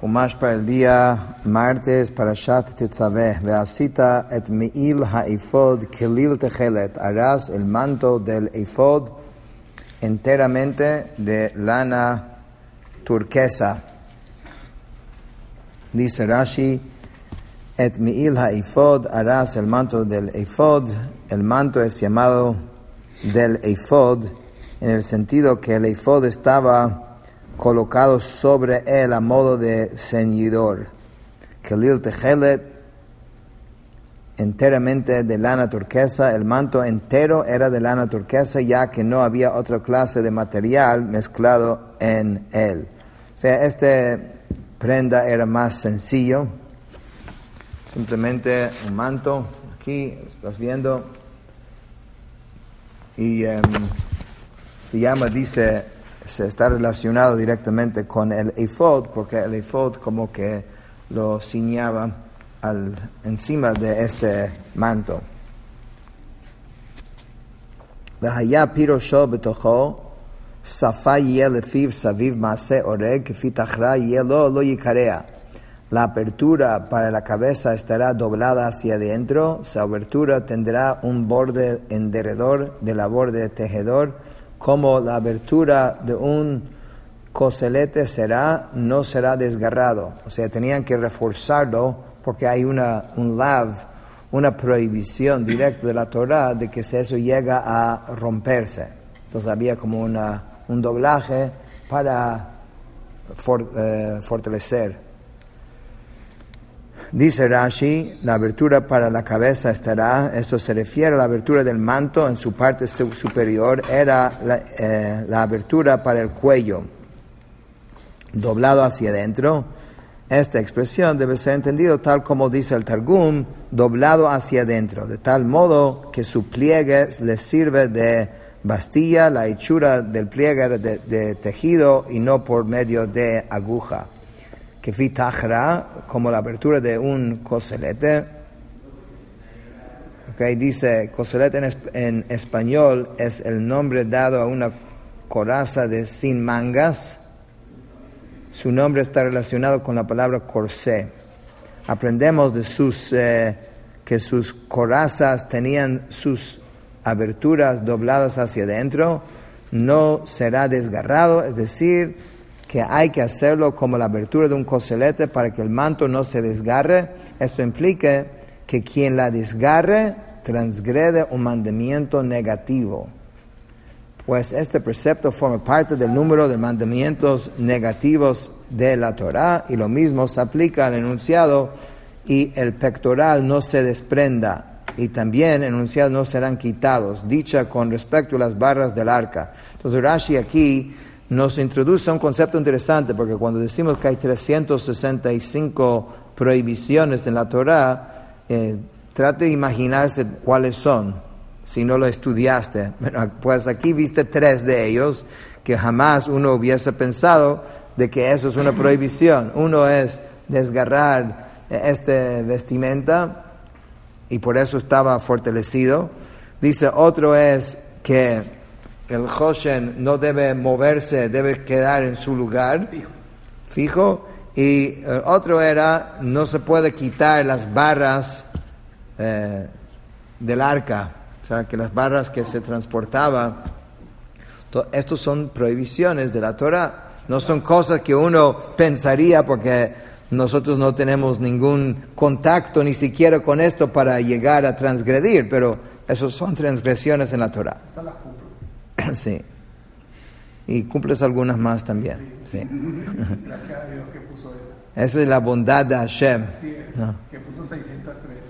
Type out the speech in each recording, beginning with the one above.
Jumash para el día martes, para Shat Tetzaveh, Veasita et Meil ha'ifod kelil techelet, harás el manto del eifod enteramente de lana turquesa. Dice Rashi, et Meil ha'ifod, harás el manto del eifod, el manto es llamado del eifod, en el sentido que el eifod estaba colocado sobre él a modo de ceñidor. Kelil Tejelet, enteramente de lana turquesa, el manto entero era de lana turquesa, ya que no había otra clase de material mezclado en él. O sea, este prenda era más sencillo, simplemente un manto, aquí estás viendo, y um, se llama, dice, se está relacionado directamente con el ephod, porque el ephod como que lo ciñaba al, encima de este manto. והיה פירושו בתוכו, שפה יהיה לפיו סביב מעשה הורג, כפי תחרה יהיה לו, לא יקרע. La apertura para la cabeza estará doblada hacia adentro, su abertura tendrá un borde en derredor de la borde tejedor, como la abertura de un coselete será, no será desgarrado. O sea, tenían que reforzarlo porque hay una, un lav, una prohibición directa de la Torah de que eso llega a romperse. Entonces había como una, un doblaje para eh, fortalecer. Dice Rashi, la abertura para la cabeza estará, esto se refiere a la abertura del manto en su parte superior, era la, eh, la abertura para el cuello, doblado hacia adentro. Esta expresión debe ser entendido tal como dice el Targum, doblado hacia adentro, de tal modo que su pliegue le sirve de bastilla, la hechura del pliegue de, de tejido y no por medio de aguja que fitajra, como la apertura de un coselete. Okay, dice, coselete en, en, español es el nombre dado a una coraza de sin mangas. Su nombre está relacionado con la palabra corsé. Aprendemos de sus, eh, que sus corazas tenían sus aberturas dobladas hacia adentro. No será desgarrado, es decir, que hay que hacerlo como la abertura de un coselete para que el manto no se desgarre. Esto implica que quien la desgarre transgrede un mandamiento negativo. Pues este precepto forma parte del número de mandamientos negativos de la Torah y lo mismo se aplica al enunciado y el pectoral no se desprenda y también enunciados no serán quitados, dicha con respecto a las barras del arca. Entonces Rashi aquí nos introduce un concepto interesante, porque cuando decimos que hay 365 prohibiciones en la Torah, eh, trate de imaginarse cuáles son, si no lo estudiaste. Pues aquí viste tres de ellos que jamás uno hubiese pensado de que eso es una prohibición. Uno es desgarrar este vestimenta y por eso estaba fortalecido. Dice otro es que el Hoshen no debe moverse, debe quedar en su lugar fijo. Y el otro era, no se puede quitar las barras eh, del arca, o sea, que las barras que se transportaba. Estos son prohibiciones de la Torah, no son cosas que uno pensaría porque nosotros no tenemos ningún contacto ni siquiera con esto para llegar a transgredir, pero esos son transgresiones en la Torah. Sí. Y cumples algunas más también. Sí. Gracias a Dios que puso esa. Esa es la bondad de Hashem. Sí, no. que puso 603.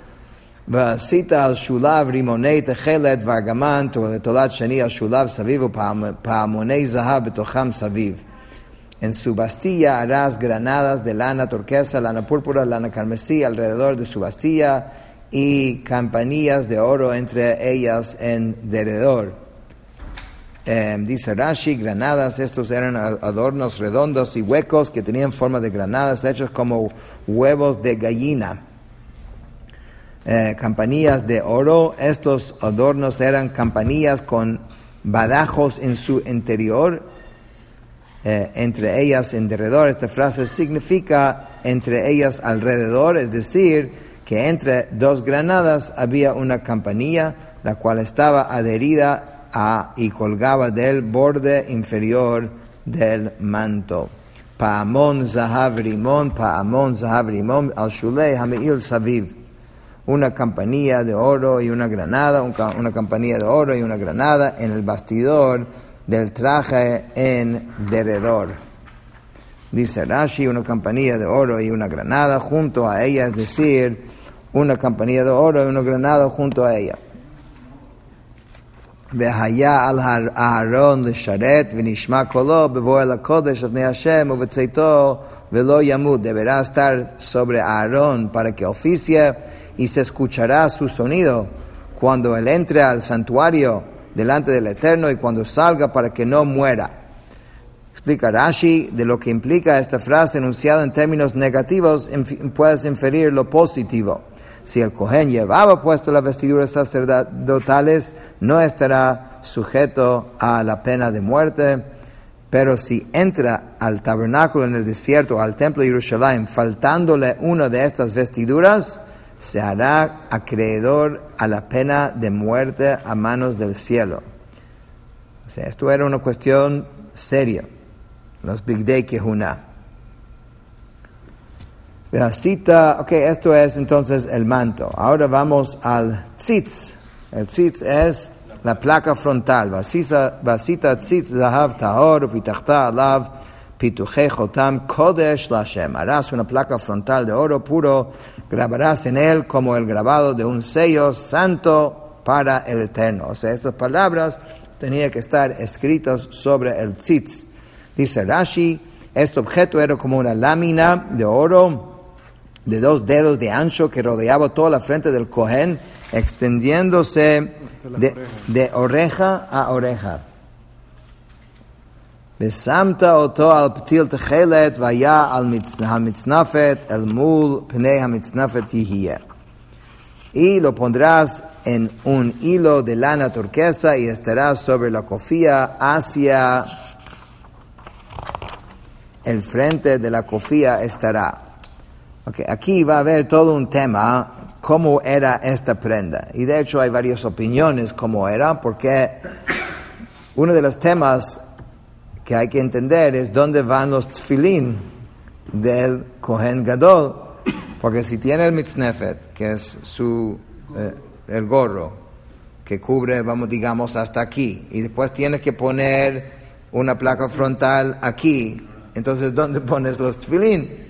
ועשית על שולב רימוני תכלת וארגמן ולתולת שני על שולב סביב ופעמוני זהב בתוכם סביב. En su bastilla harás granadas de lana turquesa, lana púrpura, lana carmesí alrededor de su bastilla y campanillas de oro entre ellas en derredor. Eh, dice Rashi, granadas, estos eran adornos redondos y huecos que tenían forma de granadas, hechos como huevos de gallina. Eh, campanillas de oro, estos adornos eran campanillas con badajos en su interior eh, entre ellas en derredor. Esta frase significa entre ellas alrededor, es decir, que entre dos granadas había una campanilla, la cual estaba adherida a y colgaba del borde inferior del manto. Paamon zahav rimon, paamon zahav rimon, al shulei hameil saviv. Una campanilla de oro y una granada, una campanilla de oro y una granada en el bastidor del traje en derredor. Dice Rashi, una campanilla de oro y una granada junto a ella, es decir, una campanilla de oro y una granada junto a ella. והיה על הארון לשרת ונשמע קולו בבוא אל הקודש לפני השם ובצאתו ולא ימות. Deberá estar sobre Aarón para que oficie y se escuchará su sonido cuando él entre al santuario delante del Eterno y cuando salga para que no muera. Explica Rashi de lo que implica esta frase enunciada en términos negativos, puedes inferir lo positivo. Si el Cohen llevaba puesto las vestiduras sacerdotales, no estará sujeto a la pena de muerte. Pero si entra al tabernáculo en el desierto, al templo de Jerusalén, faltándole una de estas vestiduras, se hará acreedor a la pena de muerte a manos del cielo. O sea, esto era una cuestión seria. Los Big Day Kehuna. Cita, ok, esto es entonces el manto. Ahora vamos al tzitz. El tzitz es la placa frontal. Vasita tzitz zahav tahor pitachta alav pituche chotam kodesh lashem. Harás una placa frontal de oro puro, grabarás en él como el grabado de un sello santo para el eterno. O sea, estas palabras tenían que estar escritas sobre el tzitz. Dice Rashi, este objeto era como una lámina de oro de dos dedos de ancho que rodeaba toda la frente del Cohen, extendiéndose de, oreja a oreja. Y lo pondrás en un hilo de lana turquesa y estará sobre la cofía hacia el frente de la cofía estará. Okay, aquí va a haber todo un tema, cómo era esta prenda. Y de hecho hay varias opiniones cómo era, porque uno de los temas que hay que entender es dónde van los tfilín del Kohen Gadol. Porque si tiene el mitznefet, que es su, eh, el gorro, que cubre, vamos, digamos, hasta aquí, y después tiene que poner una placa frontal aquí, entonces, ¿dónde pones los tfilín?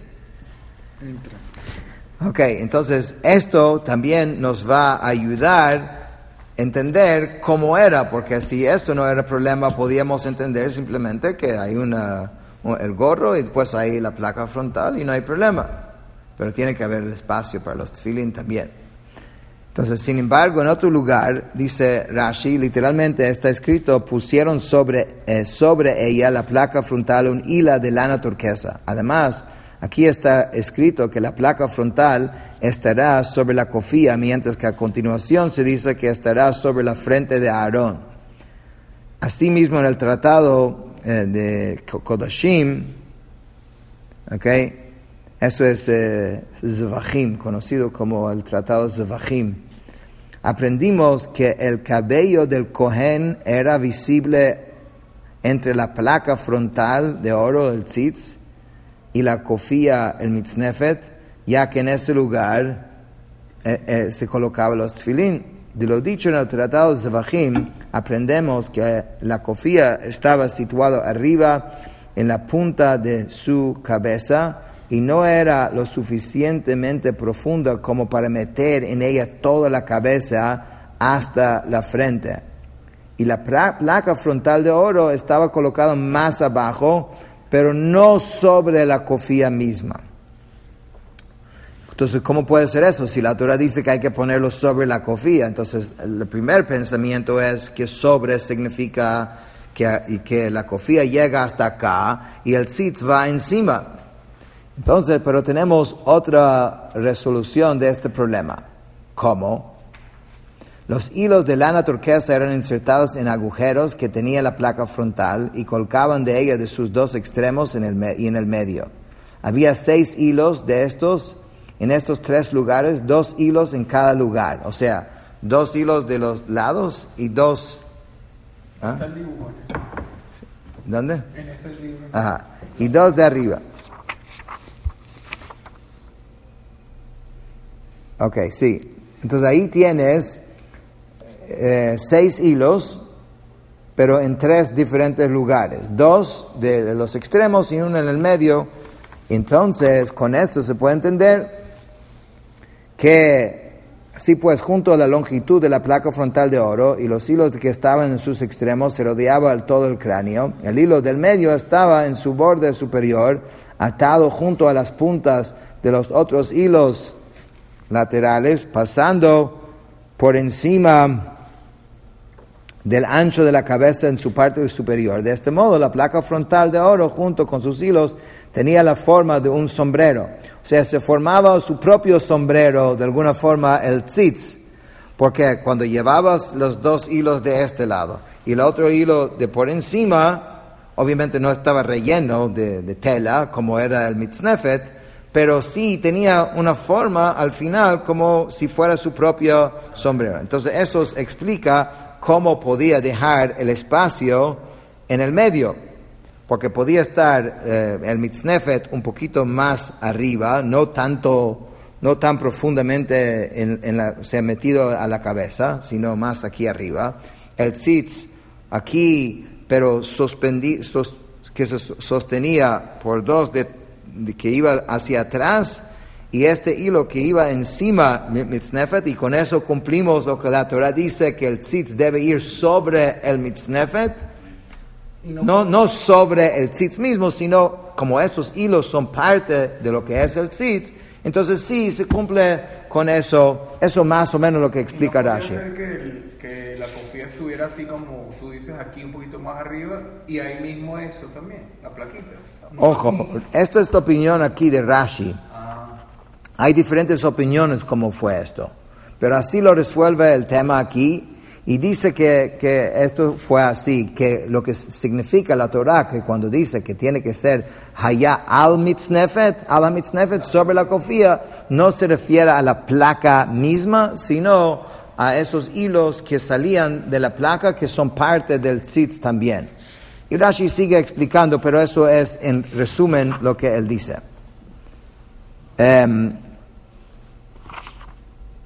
Ok, entonces esto también nos va a ayudar a entender cómo era, porque si esto no era problema, podíamos entender simplemente que hay una, el gorro y después hay la placa frontal y no hay problema. Pero tiene que haber el espacio para los tefilin también. Entonces, sin embargo, en otro lugar, dice Rashi, literalmente está escrito, pusieron sobre, eh, sobre ella la placa frontal un hila de lana turquesa. Además, Aquí está escrito que la placa frontal estará sobre la cofía, mientras que a continuación se dice que estará sobre la frente de Aarón. Asimismo, en el tratado eh, de Kodashim, okay, eso es eh, Zvachim, conocido como el tratado Zvachim, aprendimos que el cabello del Kohen era visible entre la placa frontal de oro, el tzitz, y la cofía el mitznefet, ya que en ese lugar eh, eh, se colocaba los tefilín. De lo dicho en el Tratado de Zevachim, aprendemos que la cofía estaba situada arriba en la punta de su cabeza y no era lo suficientemente profunda como para meter en ella toda la cabeza hasta la frente. Y la placa frontal de oro estaba colocada más abajo pero no sobre la cofía misma. Entonces, ¿cómo puede ser eso? Si la Torah dice que hay que ponerlo sobre la cofía, entonces el primer pensamiento es que sobre significa que, que la cofía llega hasta acá y el tzitz va encima. Entonces, pero tenemos otra resolución de este problema. ¿Cómo? Los hilos de lana turquesa eran insertados en agujeros que tenía la placa frontal y colgaban de ella de sus dos extremos en el y en el medio. Había seis hilos de estos en estos tres lugares, dos hilos en cada lugar. O sea, dos hilos de los lados y dos... ¿ah? ¿Dónde? En ese libro. Ajá. Y dos de arriba. Ok, sí. Entonces ahí tienes eh, seis hilos, pero en tres diferentes lugares. Dos de los extremos y uno en el medio. Entonces, con esto se puede entender que así pues junto a la longitud de la placa frontal de oro y los hilos que estaban en sus extremos se rodeaba el- todo el cráneo. El hilo del medio estaba en su borde superior, atado junto a las puntas de los otros hilos laterales, pasando por encima del ancho de la cabeza en su parte superior. De este modo, la placa frontal de oro, junto con sus hilos, tenía la forma de un sombrero. O sea, se formaba su propio sombrero, de alguna forma, el tzitz, porque cuando llevabas los dos hilos de este lado y el otro hilo de por encima, obviamente no estaba relleno de, tela, como era el mitznefet, pero sí tenía una forma al final como si fuera su propio sombrero. Entonces eso explica cómo podía dejar el espacio en el medio, porque podía estar eh, el mitznefet un poquito más arriba, no tanto, no tan profundamente en, en la, o sea, metido a la cabeza, sino más aquí arriba. El tzitz aquí, pero suspendi, sos- que se sostenía por dos de, de que iba hacia atrás y este hilo que iba encima mi- mitznefet y con eso cumplimos lo que la Torah dice que el tzitz debe ir sobre el mitznefet no, no, no sobre el tzitz mismo, sino como esos hilos son parte de lo que es el tzitz, entonces sí se cumple con eso, eso más o menos lo que explica no Rashi. ser que, el- que la cofía estuviera así como tú dices aquí un poquito más arriba y ahí mismo eso también, la plaquita. Ojo, esta es la opinión aquí de Rashi. Hay diferentes opiniones cómo fue esto, pero así lo resuelve el tema aquí y dice que, que esto fue así, que lo que significa la Torah, que cuando dice que tiene que ser haya al mitznefet, al mitznefet sobre la cofía, no se refiere a la placa misma, sino a esos hilos que salían de la placa que son parte del tzitz también. Y Rashi sigue explicando, pero eso es en resumen lo que él dice. Em,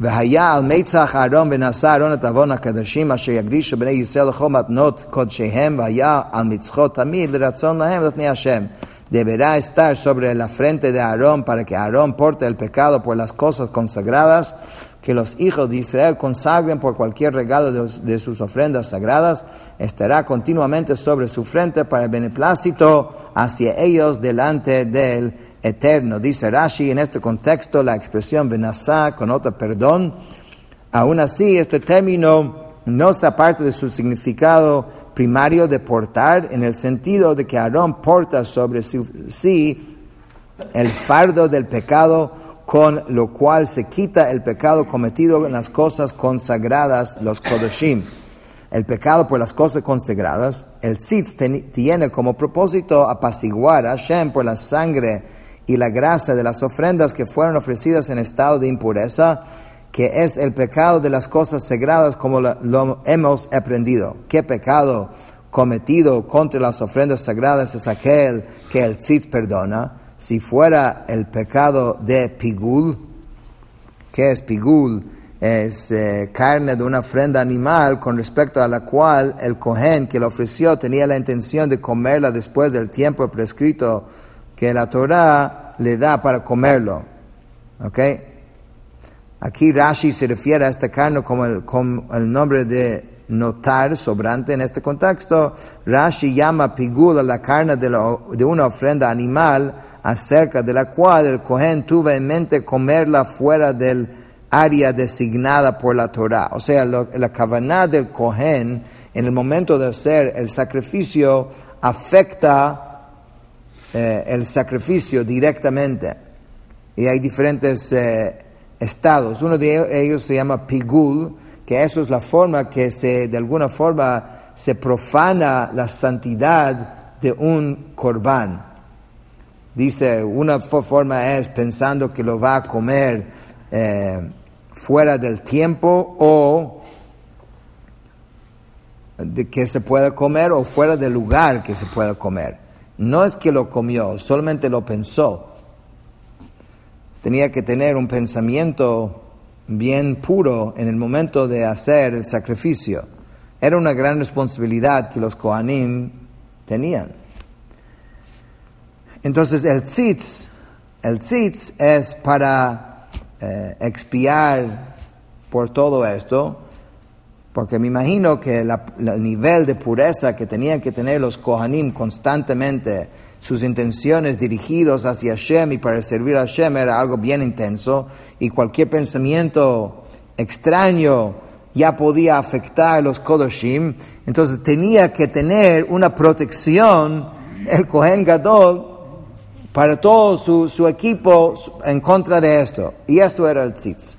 והיה על מצח אהרון ונשא אהרון את עוון הקדשים אשר יקדישו בני ישראל לכל מתנות קודשיהם והיה על מצחו תמיד לרצון להם לפני השם. Deberá estar sobre la frente de Aarón para que Aarón porte el pecado por las cosas consagradas que los hijos de Israel consagren por cualquier regalo de, de sus ofrendas sagradas. Estará continuamente sobre su frente para el beneplácito hacia ellos delante del eterno. Dice Rashi en este contexto la expresión benasá con otro perdón. Aún así, este término no se aparte de su significado primario de portar en el sentido de que Aarón porta sobre sí el fardo del pecado con lo cual se quita el pecado cometido en las cosas consagradas, los kodoshim. El pecado por las cosas consagradas, el tzitz tiene como propósito apaciguar a Hashem por la sangre y la grasa de las ofrendas que fueron ofrecidas en estado de impureza, que es el pecado de las cosas sagradas como lo, hemos aprendido. ¿Qué pecado cometido contra las ofrendas sagradas es aquel que el tzitz perdona? Si fuera el pecado de pigul, ¿Qué es pigul? Es eh, carne de una ofrenda animal con respecto a la cual el cohen que la ofreció tenía la intención de comerla después del tiempo prescrito que la Torah le da para comerlo. ¿Ok? Aquí Rashi se refiere a esta carne como el, nombre de notar, sobrante en este contexto. Rashi llama pigul a la carne de, la- una ofrenda animal acerca de la cual el Cohen tuvo en mente comerla fuera del área designada por la Torah. O sea, la cabana del Cohen en el momento de hacer el sacrificio afecta eh, el sacrificio directamente. Y hay diferentes eh, estados. Uno de ellos se llama pigul, que eso es la forma que se, de alguna forma, se profana la santidad de un corbán. Dice, una forma es pensando que lo va a comer eh, fuera del tiempo o de que se pueda comer o fuera del lugar que se pueda comer. No es que lo comió, solamente lo pensó. Tenía que tener un pensamiento bien puro en el momento de hacer el sacrificio. Era una gran responsabilidad que los Kohanim tenían. Entonces el tzitz, el tzitz es para eh, expiar por todo esto, porque me imagino que el nivel de pureza que tenían que tener los Kohanim constantemente, sus intenciones dirigidos hacia Hashem y para servir a Hashem era algo bien intenso, y cualquier pensamiento extraño ya podía afectar a los Kodoshim, entonces tenía que tener una protección el Kohen Gadol para todo su, su, equipo en contra de esto. Y esto era el tzitz.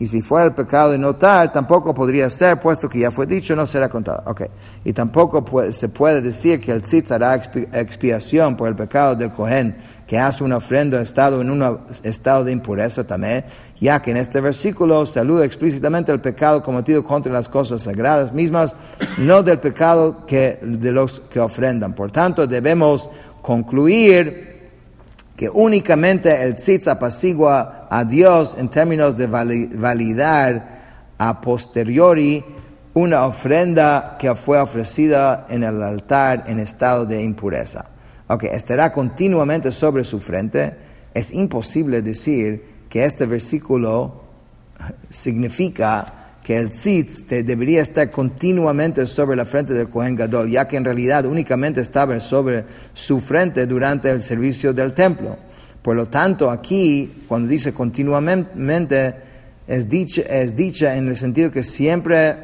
Y si fuera el pecado de notar, tampoco podría ser, puesto que ya fue dicho, no será contado. Okay. Y tampoco se puede decir que el tzitz hará expiación por el pecado del Cohen, que hace una ofrenda estado en un estado de impureza también, ya que en este versículo saluda explícitamente el pecado cometido contra las cosas sagradas mismas, no del pecado que, de los que ofrendan. Por tanto, debemos concluir que únicamente el tzitz apacigua a Dios en términos de validar a posteriori una ofrenda que fue ofrecida en el altar en estado de impureza. Ok, estará continuamente sobre su frente. Es imposible decir que este versículo significa que el tzitz debería estar continuamente sobre la frente del Kohen Gadol, ya que en realidad únicamente estaba sobre su frente durante el servicio del templo. Por lo tanto, aquí, cuando dice continuamente, es dicha, es dicha en el sentido que siempre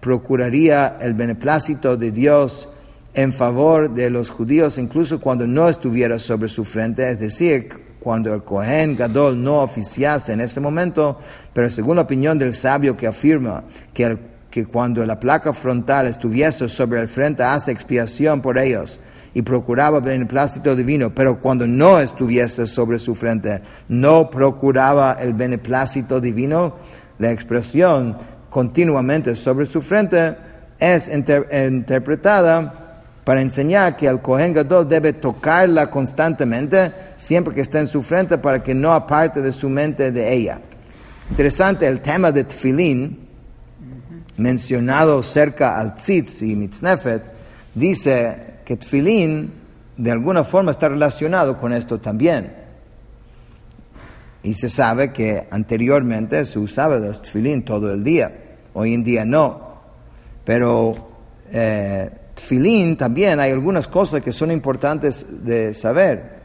procuraría el beneplácito de Dios en favor de los judíos, incluso cuando no estuviera sobre su frente, es decir, cuando el Kohen Gadol no oficiase en ese momento, pero según la opinión del sabio que afirma que, que cuando la placa frontal estuviese sobre el frente hace expiación por ellos y procuraba el beneplácito divino, pero cuando no estuviese sobre su frente, no procuraba el beneplácito divino, la expresión continuamente sobre su frente es interpretada para enseñar que el Kohen Gadol debe tocarla constantemente, siempre que está en su frente, para que no aparte de su mente de ella. Interesante, el tema de Tfilin, mencionado cerca al Tzitz y Mitznefet, dice que Tfilin de alguna forma está relacionado con esto también. Y se sabe que anteriormente se usaba los Tfilin todo el día, hoy en día no. Pero eh, tfilín también hay algunas cosas que son importantes de saber.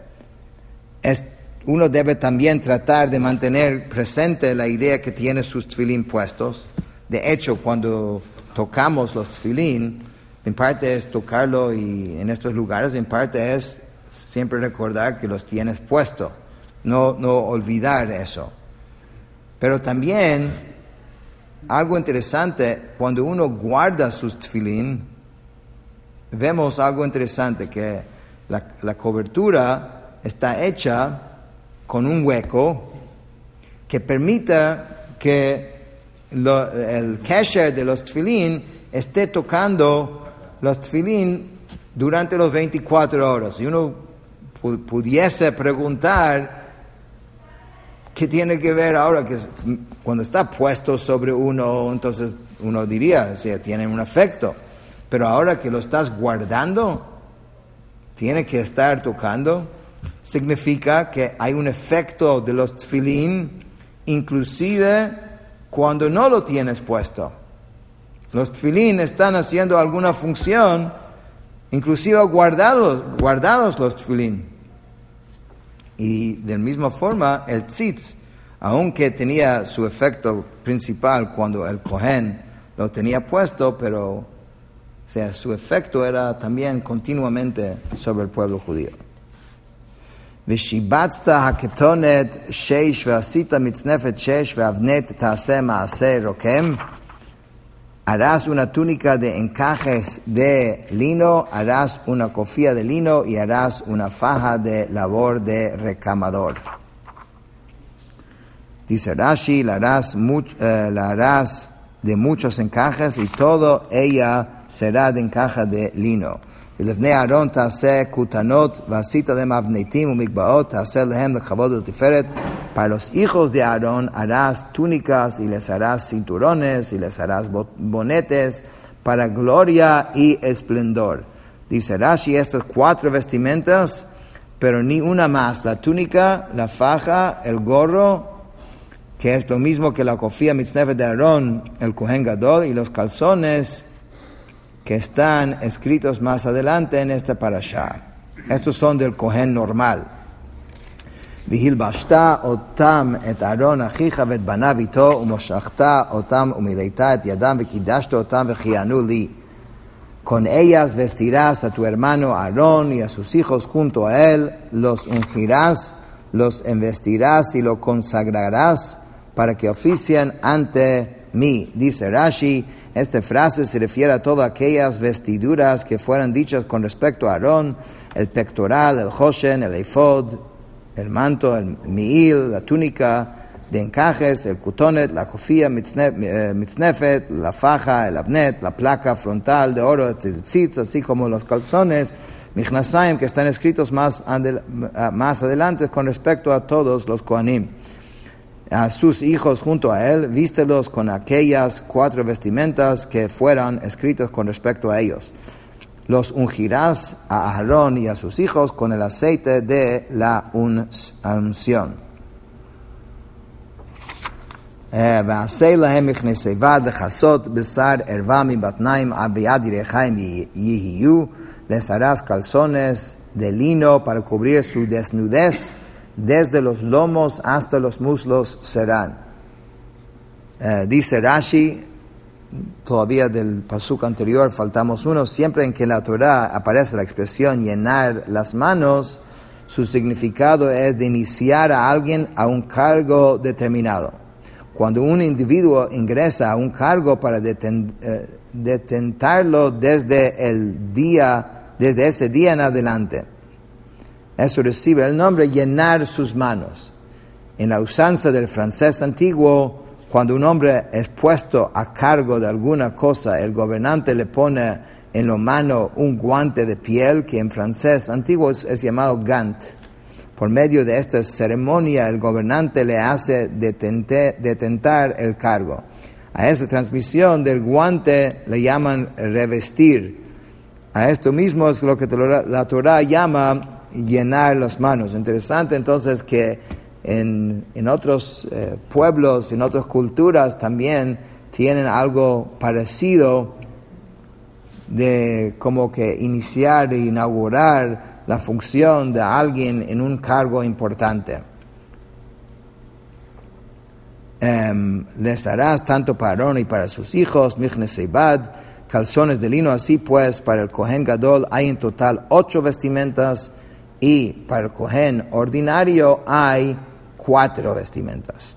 Es, uno debe también tratar de mantener presente la idea que tiene sus tfilín puestos. De hecho, cuando tocamos los tfilín, en parte es tocarlo y en estos lugares, en parte es siempre recordar que los tienes puestos, no, no olvidar eso. Pero también algo interesante, cuando uno guarda sus tfilín, vemos algo interesante, que la, cobertura está hecha con un hueco que permita que el cashier de los tfilín esté tocando los tfilín durante los 24 horas. Y uno pudiese preguntar, ¿qué tiene que ver ahora que cuando está puesto sobre uno, entonces uno diría, si tiene un efecto. Pero ahora que lo estás guardando, tiene que estar tocando, significa que hay un efecto de los tfilín, inclusive cuando no lo tienes puesto. Los tfilín están haciendo alguna función, inclusive guardados, guardados los tfilín. Y de la misma forma, el tzitz, aunque tenía su efecto principal cuando el Kohen lo tenía puesto, pero o sea, su efecto era también continuamente sobre el pueblo judío. ושיבצת הכתונת שש ועשית מצנפת שש ואבנת תעשה מעשה רוקם. Harás una túnica de encajes de lino, harás una cofía de lino y harás una faja de labor de recamador. Dice Rashi, la harás, eh, la harás de muchos encajes y todo ella será de encaje de lino. ולבני אהרון תעשה כותנות ועשית להם אבנתים ומגבעות, תעשה להם לכבוד ולתפארת. Para los hijos de Aarón harás túnicas y les harás cinturones y les harás bonetes para gloria y esplendor. Dice Rashi, estas cuatro vestimentas, pero ni una más. La túnica, la faja, el gorro, que es lo mismo que la cofía mitzneve de Aarón, el Kohen Gadol, y los calzones, que están escritos más adelante en esta parasha. Estos son del Kohen normal. והלבשת אותם את אהרון אחיך ואת בניו איתו, ומשכת אותם ומילאת את ידם וקידשת אותם וכיהנו לי. Con ellas vestirás a tu hermano Aarón y a sus hijos junto a él, los ungirás, los investirás y lo consagrarás para que oficien ante mí. Dice Rashi, esta frase se refiere a todas aquellas vestiduras que fueran dichas con respecto a Aarón, el pectoral, el hoshen, el ephod, el manto, el miil, la túnica de encajes, el kutonet, la cofía eh, mitznefet, la faja, el abnet, la placa frontal de oro, el así como los calzones, michnasayim, que están escritos más, más adelante con respecto a todos los koanim a sus hijos junto a él, vístelos con aquellas cuatro vestimentas que fueran escritas con respecto a ellos. Los ungirás a Aarón y a sus hijos con el aceite de la unción. Les harás calzones de lino para cubrir su desnudez desde los lomos hasta los muslos serán. Eh, dice Rashi, todavía del pasuk anterior faltamos uno, siempre en que la Torah aparece la expresión llenar las manos, su significado es de iniciar a alguien a un cargo determinado. Cuando un individuo ingresa a un cargo para eh, detentarlo desde el día, desde ese día en adelante. Eso recibe el nombre llenar sus manos. En la usanza del francés antiguo, cuando un hombre es puesto a cargo de alguna cosa, el gobernante le pone en la mano un guante de piel que en francés antiguo es, llamado gant. Por medio de esta ceremonia, el gobernante le hace detentar el cargo. A esa transmisión del guante le llaman revestir. A esto mismo es lo que la Torah llama llenar las manos. Interesante entonces que en, en otros eh, pueblos, en otras culturas también tienen algo parecido de como que iniciar e inaugurar la función de alguien en un cargo importante. Em, les harás tanto para Aarón y para sus hijos, Seibad, calzones de lino, así pues para el Kohen Gadol hay en total ocho vestimentas y para el Cohen ordinario hay cuatro vestimentas.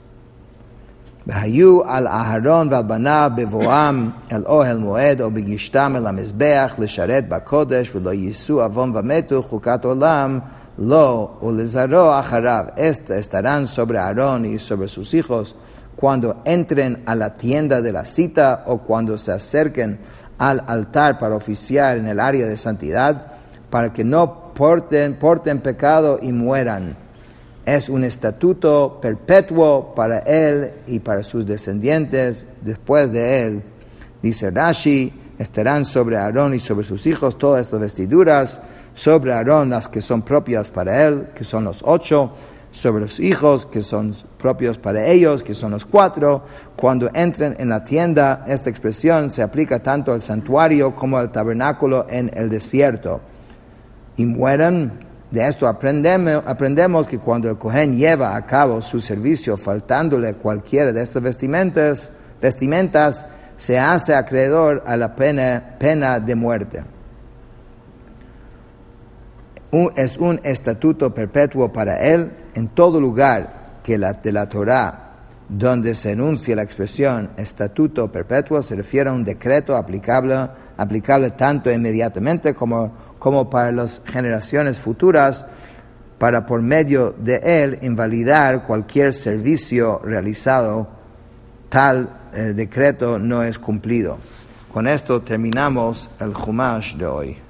והיו על אהרון ועל בניו בבואם אל אוהל מועד או בגישתם אל המזבח לשרת בקודש ולא יישאו עוון ומתו חוקת עולם lo ולזרעו אחריו. Esta estarán sobre Aarón y sobre sus hijos cuando entren a la tienda de la cita o cuando se acerquen al altar para oficiar en el área de santidad, para que no porten, porten pecado y mueran. Es un estatuto perpetuo para él y para sus descendientes después de él. Dice Rashi, estarán sobre Aarón y sobre sus hijos todas estas vestiduras, sobre Aarón las que son propias para él, que son los ocho, sobre los hijos que son propios para ellos, que son los cuatro. Cuando entren en la tienda, esta expresión se aplica tanto al santuario como al tabernáculo en el desierto y. De esto aprendemos, que cuando el Cohen lleva a cabo su servicio faltándole cualquiera de estas vestimentas, vestimentas se hace acreedor a la pena, pena de muerte. es un estatuto perpetuo para él en todo lugar que la, de la Torah donde se enuncia la expresión estatuto perpetuo se refiere a un decreto aplicable, aplicable tanto inmediatamente como, como para las generaciones futuras, para por medio de él invalidar cualquier servicio realizado, tal eh, decreto no es cumplido. Con esto terminamos el Jumash de hoy.